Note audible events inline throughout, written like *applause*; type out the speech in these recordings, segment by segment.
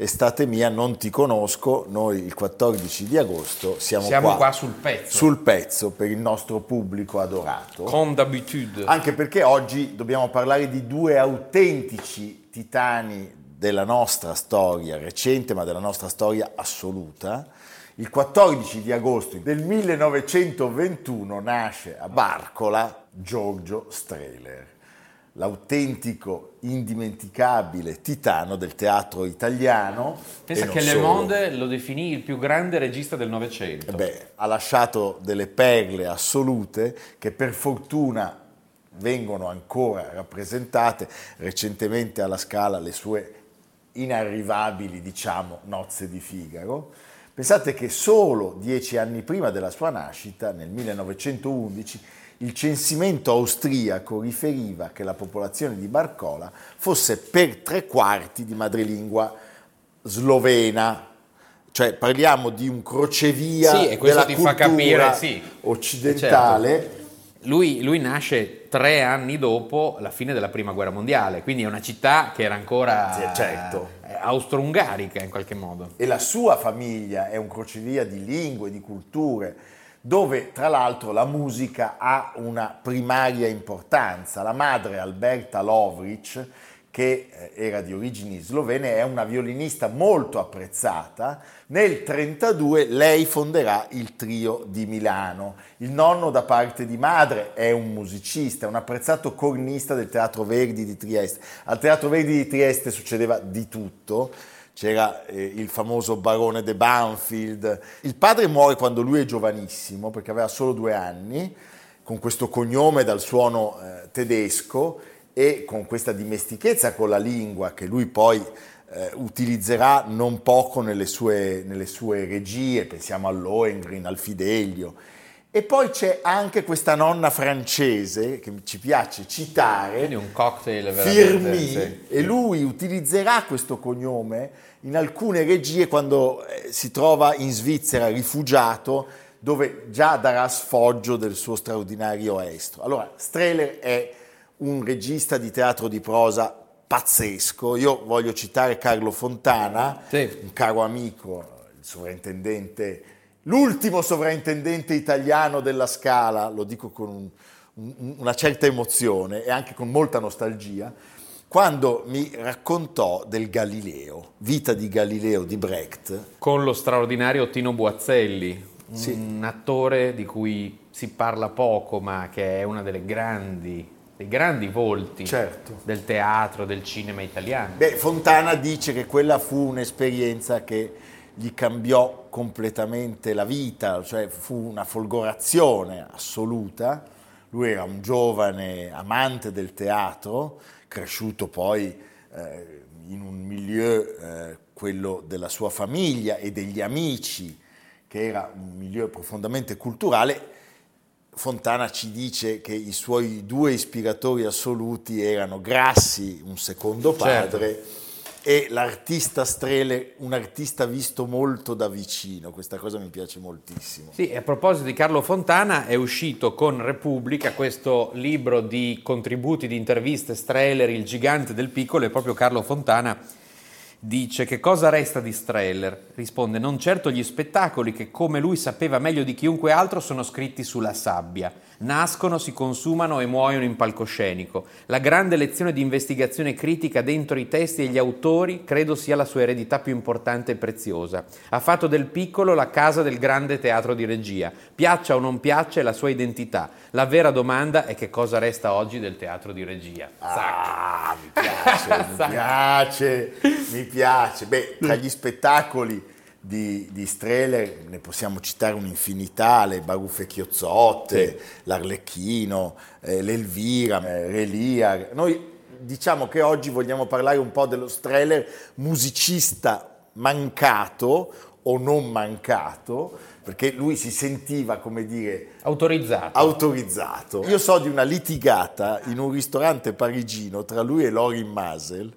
estate mia, non ti conosco, noi il 14 di agosto siamo, siamo qua, qua, sul pezzo. Sul pezzo per il nostro pubblico adorato. Comme d'habitude. Anche perché oggi dobbiamo parlare di due autentici titani della nostra storia recente, ma della nostra storia assoluta. Il 14 di agosto del 1921 nasce a Barcola Giorgio Strehler l'autentico, indimenticabile titano del teatro italiano. Pensa che Le Monde lo definì il più grande regista del Novecento. Beh, ha lasciato delle perle assolute che per fortuna vengono ancora rappresentate. Recentemente alla Scala le sue inarrivabili, diciamo, nozze di Figaro. Pensate che solo dieci anni prima della sua nascita, nel 1911, il censimento austriaco riferiva che la popolazione di Barcola fosse per tre quarti di madrelingua slovena, cioè parliamo di un crocevia sì, e della fa capire, sì. occidentale. Certo. Lui, lui, nasce tre anni dopo la fine della prima guerra mondiale, quindi è una città che era ancora certo. Austro-ungarica in qualche modo. E la sua famiglia è un crocevia di lingue, di culture dove tra l'altro la musica ha una primaria importanza. La madre Alberta Lovric, che eh, era di origini slovene, è una violinista molto apprezzata. Nel 1932 lei fonderà il trio di Milano. Il nonno da parte di madre è un musicista, un apprezzato cornista del Teatro Verdi di Trieste. Al Teatro Verdi di Trieste succedeva di tutto c'era eh, il famoso barone de Banfield. Il padre muore quando lui è giovanissimo, perché aveva solo due anni, con questo cognome dal suono eh, tedesco e con questa dimestichezza con la lingua che lui poi eh, utilizzerà non poco nelle sue, nelle sue regie, pensiamo al Lohengrin, al Fidelio. E poi c'è anche questa nonna francese che ci piace citare, Quindi un cocktail Firmi, sì. e lui utilizzerà questo cognome in alcune regie quando eh, si trova in Svizzera rifugiato, dove già darà sfoggio del suo straordinario estro. Allora, Strehler è un regista di teatro di prosa pazzesco. Io voglio citare Carlo Fontana, sì. un caro amico, il sovrintendente, l'ultimo sovrintendente italiano della Scala, lo dico con un, un, una certa emozione e anche con molta nostalgia quando mi raccontò del Galileo, Vita di Galileo di Brecht. Con lo straordinario Tino Buazzelli, sì. un attore di cui si parla poco, ma che è uno dei grandi volti certo. del teatro, del cinema italiano. Beh, Fontana dice che quella fu un'esperienza che gli cambiò completamente la vita, cioè fu una folgorazione assoluta. Lui era un giovane amante del teatro, cresciuto poi eh, in un milieu, eh, quello della sua famiglia e degli amici, che era un milieu profondamente culturale, Fontana ci dice che i suoi due ispiratori assoluti erano Grassi, un secondo padre, certo e l'artista Strele, un artista visto molto da vicino, questa cosa mi piace moltissimo. Sì, a proposito di Carlo Fontana, è uscito con Repubblica questo libro di contributi, di interviste, Streller, il gigante del piccolo, e proprio Carlo Fontana dice che cosa resta di Streller? Risponde non certo gli spettacoli che come lui sapeva meglio di chiunque altro sono scritti sulla sabbia nascono, si consumano e muoiono in palcoscenico. La grande lezione di investigazione critica dentro i testi e gli autori credo sia la sua eredità più importante e preziosa. Ha fatto del piccolo la casa del grande teatro di regia. Piaccia o non piaccia è la sua identità. La vera domanda è che cosa resta oggi del teatro di regia. Ah, mi piace, mi *laughs* piace, mi piace. Beh, tra gli spettacoli di, di Strehler ne possiamo citare un'infinità, le Baruffe Chiozzotte, sì. l'Arlecchino, eh, l'Elvira, eh, Relia. Noi diciamo che oggi vogliamo parlare un po' dello Strehler musicista mancato o non mancato, perché lui si sentiva, come dire, autorizzato. autorizzato. Io so di una litigata in un ristorante parigino tra lui e Lorin Masel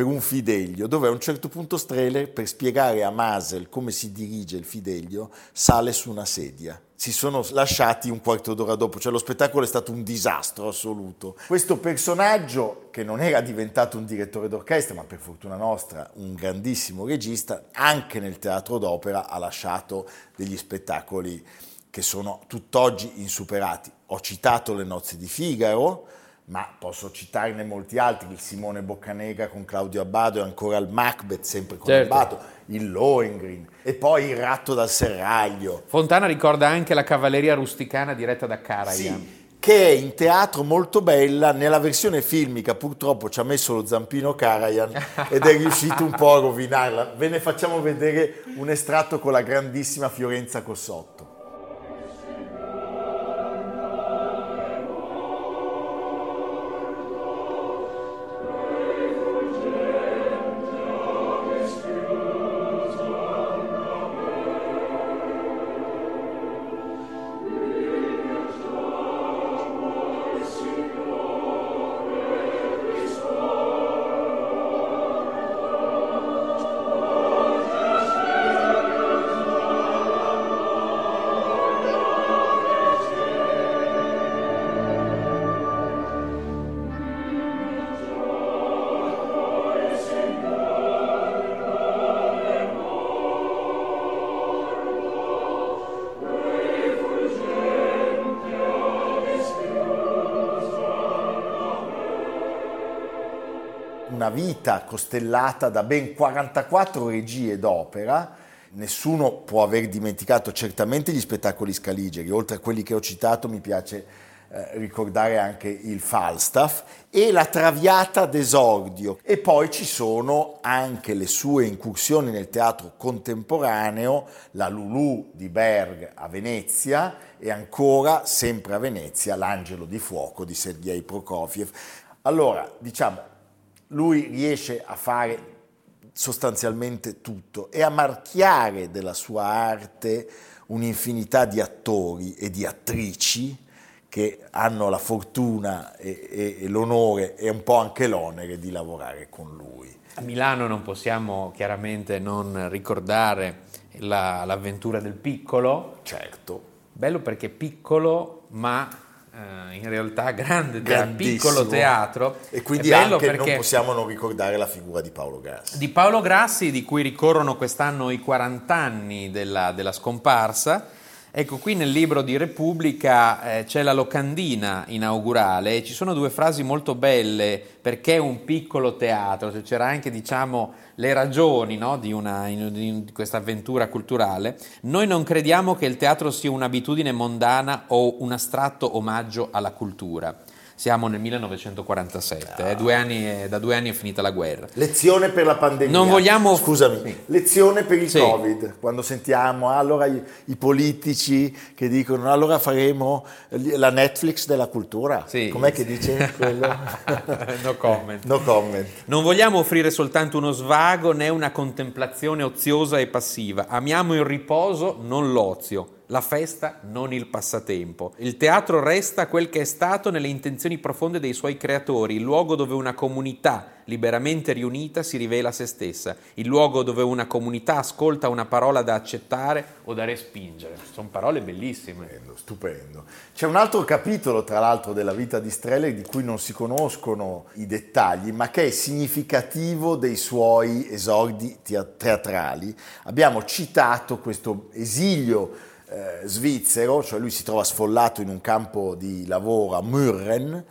per un fideglio, dove a un certo punto Strehler, per spiegare a Masel come si dirige il fideglio, sale su una sedia si sono lasciati un quarto d'ora dopo, cioè lo spettacolo è stato un disastro assoluto. Questo personaggio, che non era diventato un direttore d'orchestra, ma per fortuna nostra un grandissimo regista, anche nel teatro d'opera ha lasciato degli spettacoli che sono tutt'oggi insuperati. Ho citato Le nozze di Figaro, ma posso citarne molti altri, il Simone Boccanegra con Claudio Abbado e ancora il Macbeth sempre con certo. Abbado, il Lohengrin e poi il Ratto dal Serraglio. Fontana ricorda anche la cavalleria rusticana diretta da Karajan. Sì, che è in teatro molto bella, nella versione filmica purtroppo ci ha messo lo zampino Karajan *laughs* ed è riuscito un po' a rovinarla. Ve ne facciamo vedere un estratto con la grandissima Fiorenza Cossotto. Una vita costellata da ben 44 regie d'opera. Nessuno può aver dimenticato certamente gli spettacoli scaligeri, oltre a quelli che ho citato mi piace eh, ricordare anche il Falstaff e la Traviata d'esordio e poi ci sono anche le sue incursioni nel teatro contemporaneo, la Lulu di Berg a Venezia e ancora sempre a Venezia l'Angelo di fuoco di Sergei Prokofiev. Allora, diciamo, lui riesce a fare sostanzialmente tutto e a marchiare della sua arte un'infinità di attori e di attrici che hanno la fortuna e, e, e l'onore e un po' anche l'onere di lavorare con lui. A Milano non possiamo chiaramente non ricordare la, l'avventura del piccolo. Certo. Bello perché piccolo ma in realtà grande teatro, piccolo teatro. E quindi anche non possiamo non ricordare la figura di Paolo Grassi. Di Paolo Grassi, di cui ricorrono quest'anno i 40 anni della, della scomparsa. Ecco, qui nel libro di Repubblica eh, c'è la locandina inaugurale e ci sono due frasi molto belle perché un piccolo teatro, cioè c'era anche diciamo le ragioni no, di, una, di questa avventura culturale. Noi non crediamo che il teatro sia un'abitudine mondana o un astratto omaggio alla cultura. Siamo nel 1947, ah. eh, due anni, da due anni è finita la guerra. Lezione per la pandemia. Non vogliamo... Scusami, sì. lezione per il sì. Covid, quando sentiamo ah, allora i, i, politici che dicono allora faremo la Netflix della cultura. Sì. Com'è che dice *laughs* quello? no comment. no comment. Non vogliamo offrire soltanto uno svago né una contemplazione oziosa e passiva. Amiamo il riposo, non l'ozio la festa, non il passatempo. Il teatro resta quel che è stato nelle intenzioni profonde dei suoi creatori, il luogo dove una comunità liberamente riunita si rivela a se stessa, il luogo dove una comunità ascolta una parola da accettare o da respingere. Sono parole bellissime. Stupendo, stupendo. C'è un altro capitolo, tra l'altro, della vita di Streller di cui non si conoscono i dettagli, ma che è significativo dei suoi esordi teatrali. Abbiamo citato questo esilio eh, svizzero, cioè lui si trova sfollato in un campo di lavoro a Mürren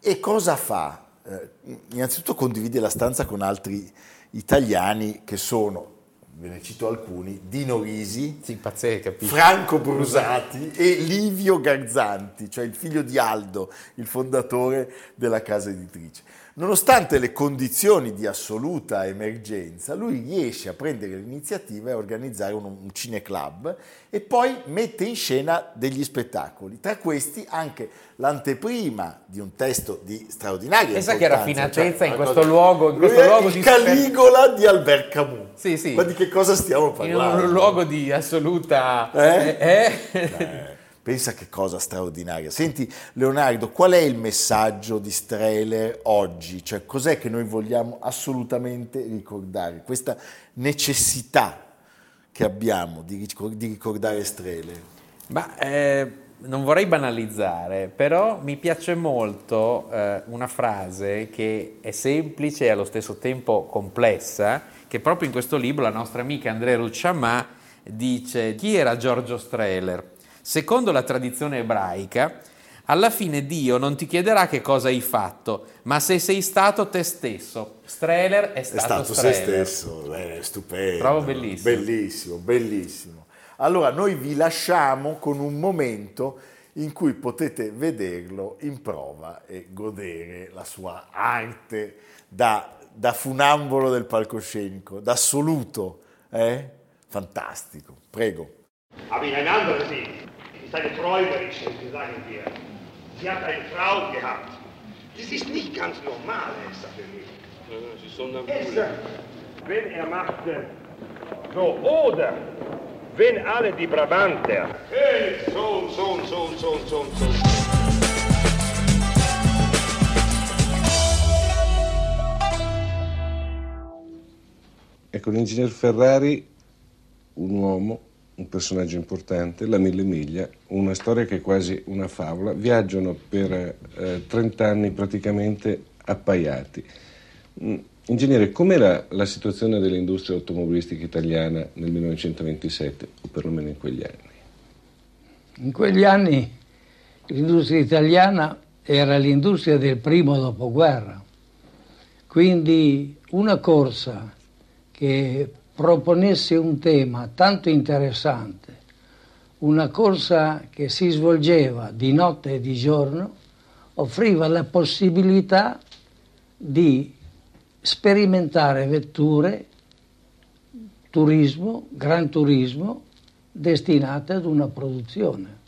e cosa fa? Eh, innanzitutto condivide la stanza con altri italiani che sono, ve ne cito alcuni, Dino Risi, sì, pazzesco, Franco Brusati e Livio Garzanti, cioè il figlio di Aldo, il fondatore della casa editrice. Nonostante le condizioni di assoluta emergenza, lui riesce a prendere l'iniziativa e a organizzare un, un cineclub e poi mette in scena degli spettacoli. Tra questi anche l'anteprima di un testo di straordinaria Pensa che raffinatezza cioè, in questo luogo, in questo luogo di Caligola di Albert Camus. Sì, sì. Ma di che cosa stiamo parlando? In un luogo di assoluta... Eh? Eh? Eh. Pensa che cosa straordinaria. Senti Leonardo, qual è il messaggio di Strehler oggi? Cioè cos'è che noi vogliamo assolutamente ricordare? Questa necessità che abbiamo di, ricordare Strehler. Ma eh, non vorrei banalizzare, però mi piace molto eh, una frase che è semplice e allo stesso tempo complessa, che proprio in questo libro la nostra amica Andrea Rucciamà dice chi era Giorgio Strehler? Secondo la tradizione ebraica, alla fine Dio non ti chiederà che cosa hai fatto, ma se sei stato te stesso. Streller è stato, è stato Streller. se stesso, è stupendo. Trovo bellissimo. Bellissimo, bellissimo. Allora noi vi lasciamo con un momento in cui potete vederlo in prova e godere la sua arte da, da funambolo del palcoscenico, da assoluto. Eh? Fantastico, prego. Aber in ein anderes ist eine träumerische, sagen wir. Sie hat eine Frau gehabt. Das ist nicht ganz normal, Esther, für mich. Sie wenn er machte so, oder wenn alle die Brabanter, König, Sohn, Sohn, Sohn, Sohn, Sohn, Sohn. Ecco, l'ingegner Ferrari, un uomo un personaggio importante, la Mille Miglia, una storia che è quasi una favola, viaggiano per eh, 30 anni praticamente appaiati. Ingegnere, com'era la situazione dell'industria automobilistica italiana nel 1927, o perlomeno in quegli anni? In quegli anni l'industria italiana era l'industria del primo dopoguerra, quindi una corsa che proponesse un tema tanto interessante, una corsa che si svolgeva di notte e di giorno, offriva la possibilità di sperimentare vetture, turismo, gran turismo, destinate ad una produzione.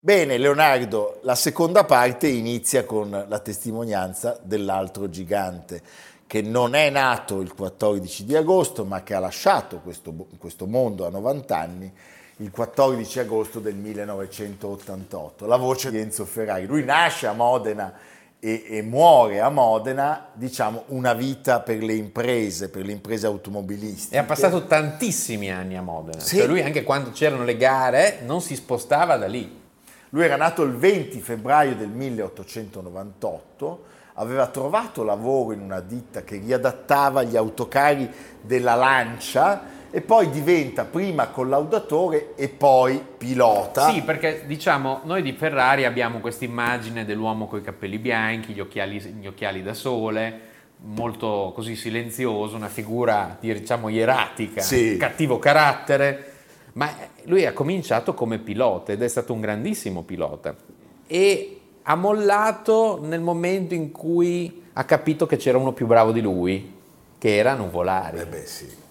Bene, Leonardo, la seconda parte inizia con la testimonianza dell'altro gigante, che non è nato il 14 di agosto, ma che ha lasciato questo, questo mondo a 90 anni il 14 agosto del 1988. La voce di Enzo Ferrari. Lui nasce a Modena e, e, muore a Modena, diciamo, una vita per le imprese, per le imprese automobilistiche. E ha passato tantissimi anni a Modena. Sì. Cioè lui anche quando c'erano le gare non si spostava da lì. Lui era nato il 20 febbraio del 1898 aveva trovato lavoro in una ditta che riadattava gli autocari della Lancia e poi diventa prima collaudatore e poi pilota. Sì, perché diciamo, noi di Ferrari abbiamo questa immagine dell'uomo con i capelli bianchi, gli occhiali, gli occhiali da sole, molto così silenzioso, una figura diciamo ieratica, sì. cattivo carattere, ma lui ha cominciato come pilota ed è stato un grandissimo pilota. E ha mollato nel momento in cui ha capito che c'era uno più bravo di lui, che era Nuvolari. Eh beh, sì.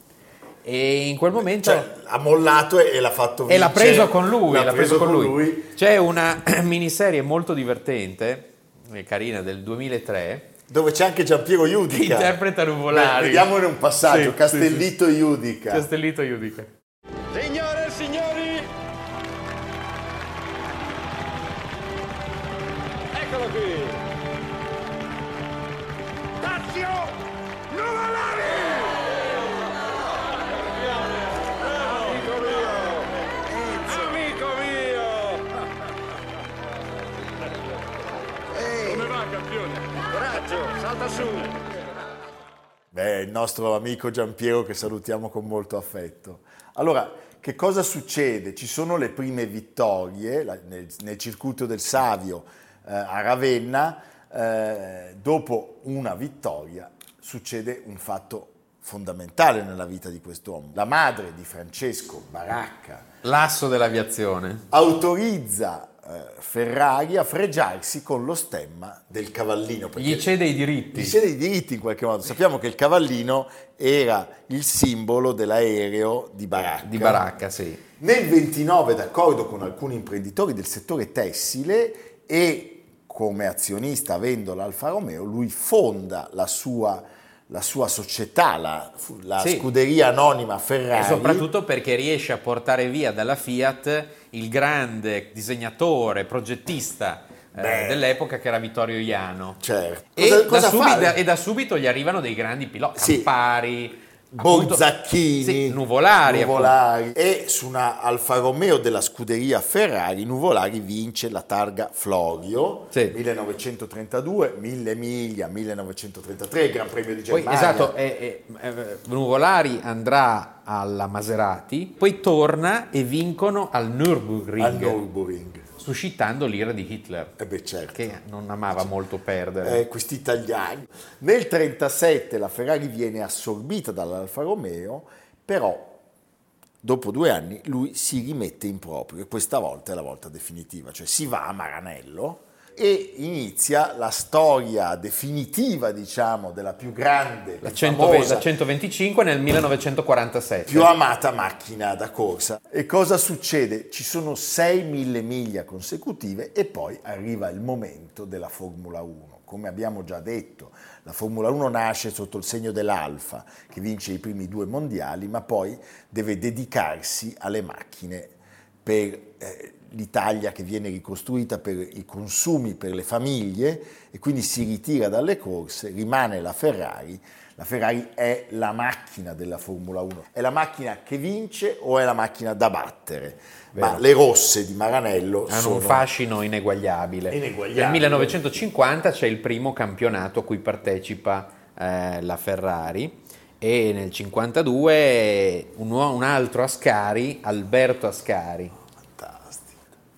E in quel momento... Cioè, ha mollato e, l'ha fatto vincere. E l'ha preso con lui. L'ha, l'ha preso, preso, con lui. lui. C'è una *clears throat* miniserie molto divertente, carina, del 2003, dove c'è anche Giampiero Iudica. Che interpreta Nuvolari. Beh, vediamone un passaggio, sì, Castellito sì, sì. Iudica. Castellito Iudica. Signore e signori, eccolo qui. Tazio Nuvolari! Coraggio, salta su! Beh, il nostro amico Giampiero che salutiamo con molto affetto. Allora, che cosa succede? Ci sono le prime vittorie nel, nel circuito del Savio eh, a Ravenna. Eh, dopo una vittoria succede un fatto fondamentale nella vita di quest'uomo. La madre di Francesco Baracca, L'asso dell'aviazione. autorizza Ferrari a fregiarsi con lo stemma del cavallino. Gli cede i diritti. Gli cede i diritti in qualche modo. Sappiamo che il cavallino era il simbolo dell'aereo di Baracca. Di Baracca, sì. Nel 29, d'accordo con alcuni imprenditori del settore tessile e come azionista avendo l'Alfa Romeo, lui fonda la sua, la sua società, la, la Sì. scuderia anonima Ferrari. E soprattutto perché riesce a portare via dalla Fiat il grande disegnatore, progettista eh, dell'epoca che era Vittorio Iano. Certo. E, Cosa- da cosa subito, fa? e da subito gli arrivano dei grandi piloti, Sì. Campari, appunto- Bolzacchini, sì, Nuvolari. Nuvolari. E su una Alfa Romeo della scuderia Ferrari, Nuvolari vince la targa Florio Sì. 1932, 1000 miglia, 1933, il Gran Premio di Poi, Germania. esatto, eh, eh, eh, Nuvolari andrà alla Maserati, poi torna e vincono al Nürburgring, al Nürburgring. Suscitando l'ira di Hitler, E beh certo. che non amava molto perdere. eh, questi italiani. Nel 1937 la Ferrari viene assorbita dall'Alfa Romeo, però dopo due anni lui si rimette in proprio e questa volta è la volta definitiva, cioè si va a Maranello e inizia la storia definitiva, diciamo, della più grande, La, più 120 famosa, la 125 nel 1947. più amata macchina da corsa. E cosa succede? Ci sono 6.000 miglia consecutive e poi arriva il momento della Formula 1. Come abbiamo già detto, la Formula 1 nasce sotto il segno dell'Alfa, che vince i primi due mondiali, ma poi deve dedicarsi alle macchine per eh, l'Italia che viene ricostruita per i consumi per le famiglie e quindi si ritira dalle corse, rimane la Ferrari. La Ferrari è la macchina della Formula 1, è la macchina che vince o è la macchina da battere? Ma Vero. le rosse di Maranello Hanno sono un fascino ineguagliabile. Ineguagliabile. Nel 1950 c'è il primo campionato a cui partecipa eh, la Ferrari e nel 52 un, un altro Ascari, Alberto Ascari.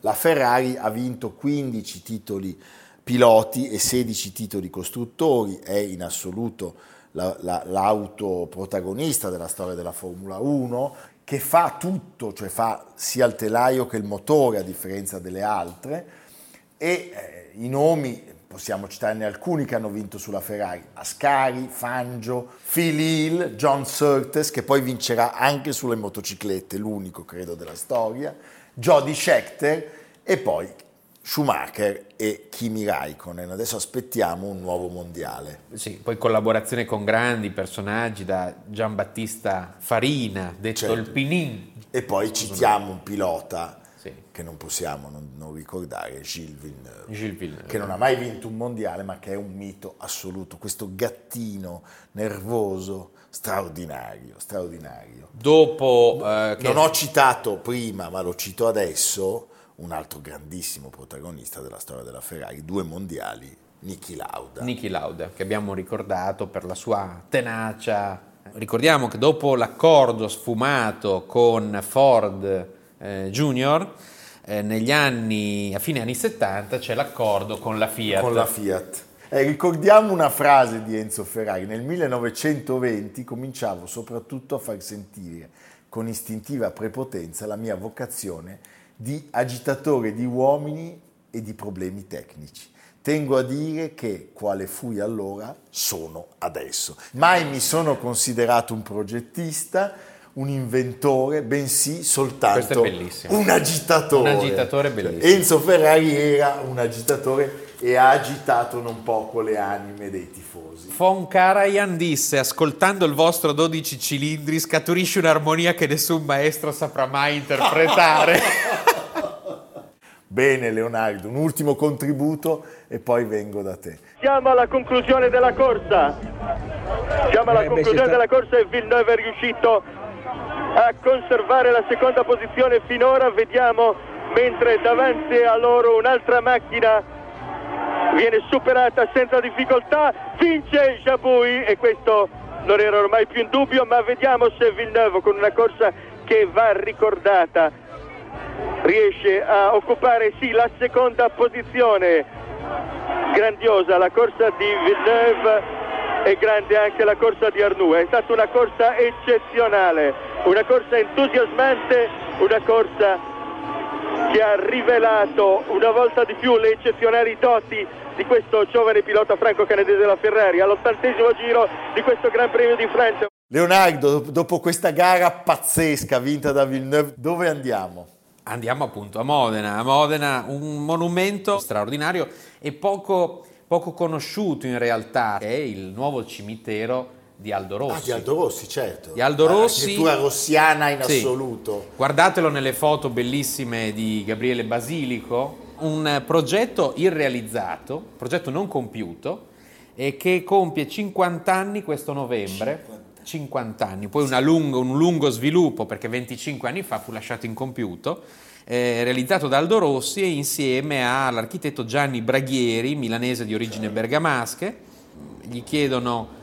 La Ferrari ha vinto 15 titoli piloti e 16 titoli costruttori, è in assoluto la- la- l'auto protagonista della storia della Formula 1, che fa tutto, cioè fa sia il telaio che il motore a differenza delle altre e eh, i nomi possiamo citarne alcuni che hanno vinto sulla Ferrari, Ascari, Fangio, Phil Hill, John Surtees che poi vincerà anche sulle motociclette, l'unico credo della storia, Jody Scheckter e poi Schumacher e Kimi Raikkonen. Adesso aspettiamo un nuovo mondiale. Sì, poi collaborazione con grandi personaggi da Giambattista Farina, detto Certo. il Pinin. E poi citiamo un pilota Sì. che non possiamo non, non ricordare, Gilles Villeneuve. Gilles Villeneuve. che non ha mai vinto un mondiale, ma che è un mito assoluto. Questo gattino nervoso, straordinario, straordinario. Dopo eh, Non ho citato prima, ma lo cito adesso, un altro grandissimo protagonista della storia della Ferrari, due mondiali, Niki Lauda. Niki Lauda, che abbiamo ricordato per la sua tenacia. Ricordiamo che dopo l'accordo sfumato con Ford eh, Junior, eh, negli anni, a fine anni 70 c'è l'accordo con la Fiat. con la Fiat. Eh, ricordiamo una frase di Enzo Ferrari, nel 1920 cominciavo soprattutto a far sentire con istintiva prepotenza la mia vocazione di agitatore di uomini e di problemi tecnici. Tengo a dire che, quale fui allora, sono adesso. Mai mi sono considerato un progettista, un inventore, bensì soltanto un agitatore. Un agitatore bellissimo. Enzo Ferrari era un agitatore e ha agitato non poco le anime dei tifosi. Von Karajan disse, ascoltando il vostro 12 cilindri scaturisce un'armonia che nessun maestro saprà mai interpretare. *laughs* Bene Leonardo, un ultimo contributo e poi vengo da te. Siamo alla conclusione della corsa. Siamo alla Eh, beh, conclusione si sta- della corsa e Villeneuve è riuscito a conservare la seconda posizione finora. Vediamo mentre davanti a loro un'altra macchina viene superata senza difficoltà. Vince Jabouille e questo non era ormai più in dubbio, ma vediamo se Villeneuve con una corsa che va ricordata riesce a occupare sì la seconda posizione grandiosa la corsa di Villeneuve e grande anche la corsa di Arnoux è stata una corsa eccezionale una corsa entusiasmante una corsa che ha rivelato una volta di più le eccezionali doti di questo giovane pilota franco-canadese della Ferrari all'ottantesimo giro di questo Gran Premio di Francia. Leonardo, dopo questa gara pazzesca vinta da Villeneuve, dove andiamo? Andiamo appunto a Modena. A Modena un monumento straordinario e poco, poco conosciuto in realtà, è il nuovo cimitero di Aldo Rossi. Ah, di Aldo Rossi, certo. Di Aldo Rossi. L'architettura rossiana in Sì. assoluto. Guardatelo nelle foto bellissime di Gabriele Basilico, un progetto irrealizzato, progetto non compiuto e che compie 50 anni questo novembre. 50 anni, poi una lungo- un lungo sviluppo perché 25 anni fa fu lasciato incompiuto, eh, realizzato da Aldo Rossi e insieme all'architetto Gianni Braghieri, milanese di origini bergamasche. Gli chiedono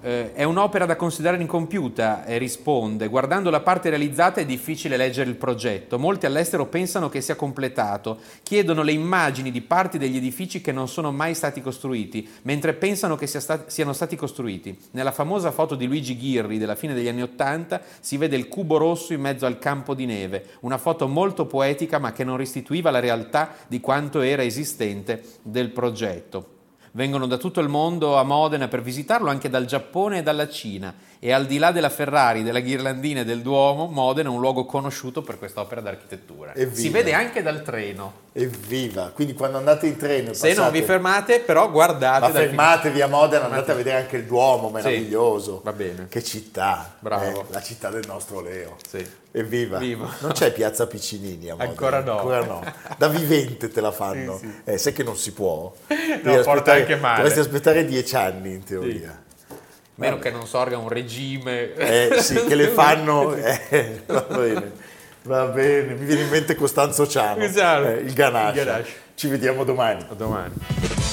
eh, è un'opera da considerare incompiuta e risponde. Guardando la parte realizzata è difficile leggere il progetto. Molti all'estero pensano che sia completato. Chiedono le immagini di parti degli edifici che non sono mai stati costruiti mentre pensano che sia sta- siano stati costruiti. Nella famosa foto di Luigi Ghirri della fine degli anni Ottanta si vede il cubo rosso in mezzo al campo di neve. Una foto molto poetica ma che non restituiva la realtà di quanto era esistente del progetto Vengono da tutto il mondo a Modena per visitarlo, anche dal Giappone e dalla Cina. E al di là della Ferrari, della ghirlandina e del Duomo, Modena è un luogo conosciuto per quest'opera d'architettura. Evviva. Si vede anche dal treno. Evviva! Quindi quando andate in treno Se non vi fermate, però guardate Ma fermatevi a Modena, andate Fermate. a vedere anche il Duomo, meraviglioso. va bene. Che città. Bravo. eh, la città del nostro Leo. Sì. Evviva. Viva. Non c'è Piazza Piccinini a Modena. Ancora no. Ancora no. Da vivente te la fanno. Sì, sì. Eh, sai che non si può. *laughs* Devi porta aspettare- anche male. Dovresti aspettare dieci anni in teoria. Meno che non sorga un regime. Eh sì, che le fanno... *laughs* eh, va bene. Va bene, mi viene in mente Costanzo Ciano, Esatto. eh, il Ganache. Il Ganache. Ci vediamo domani. A domani.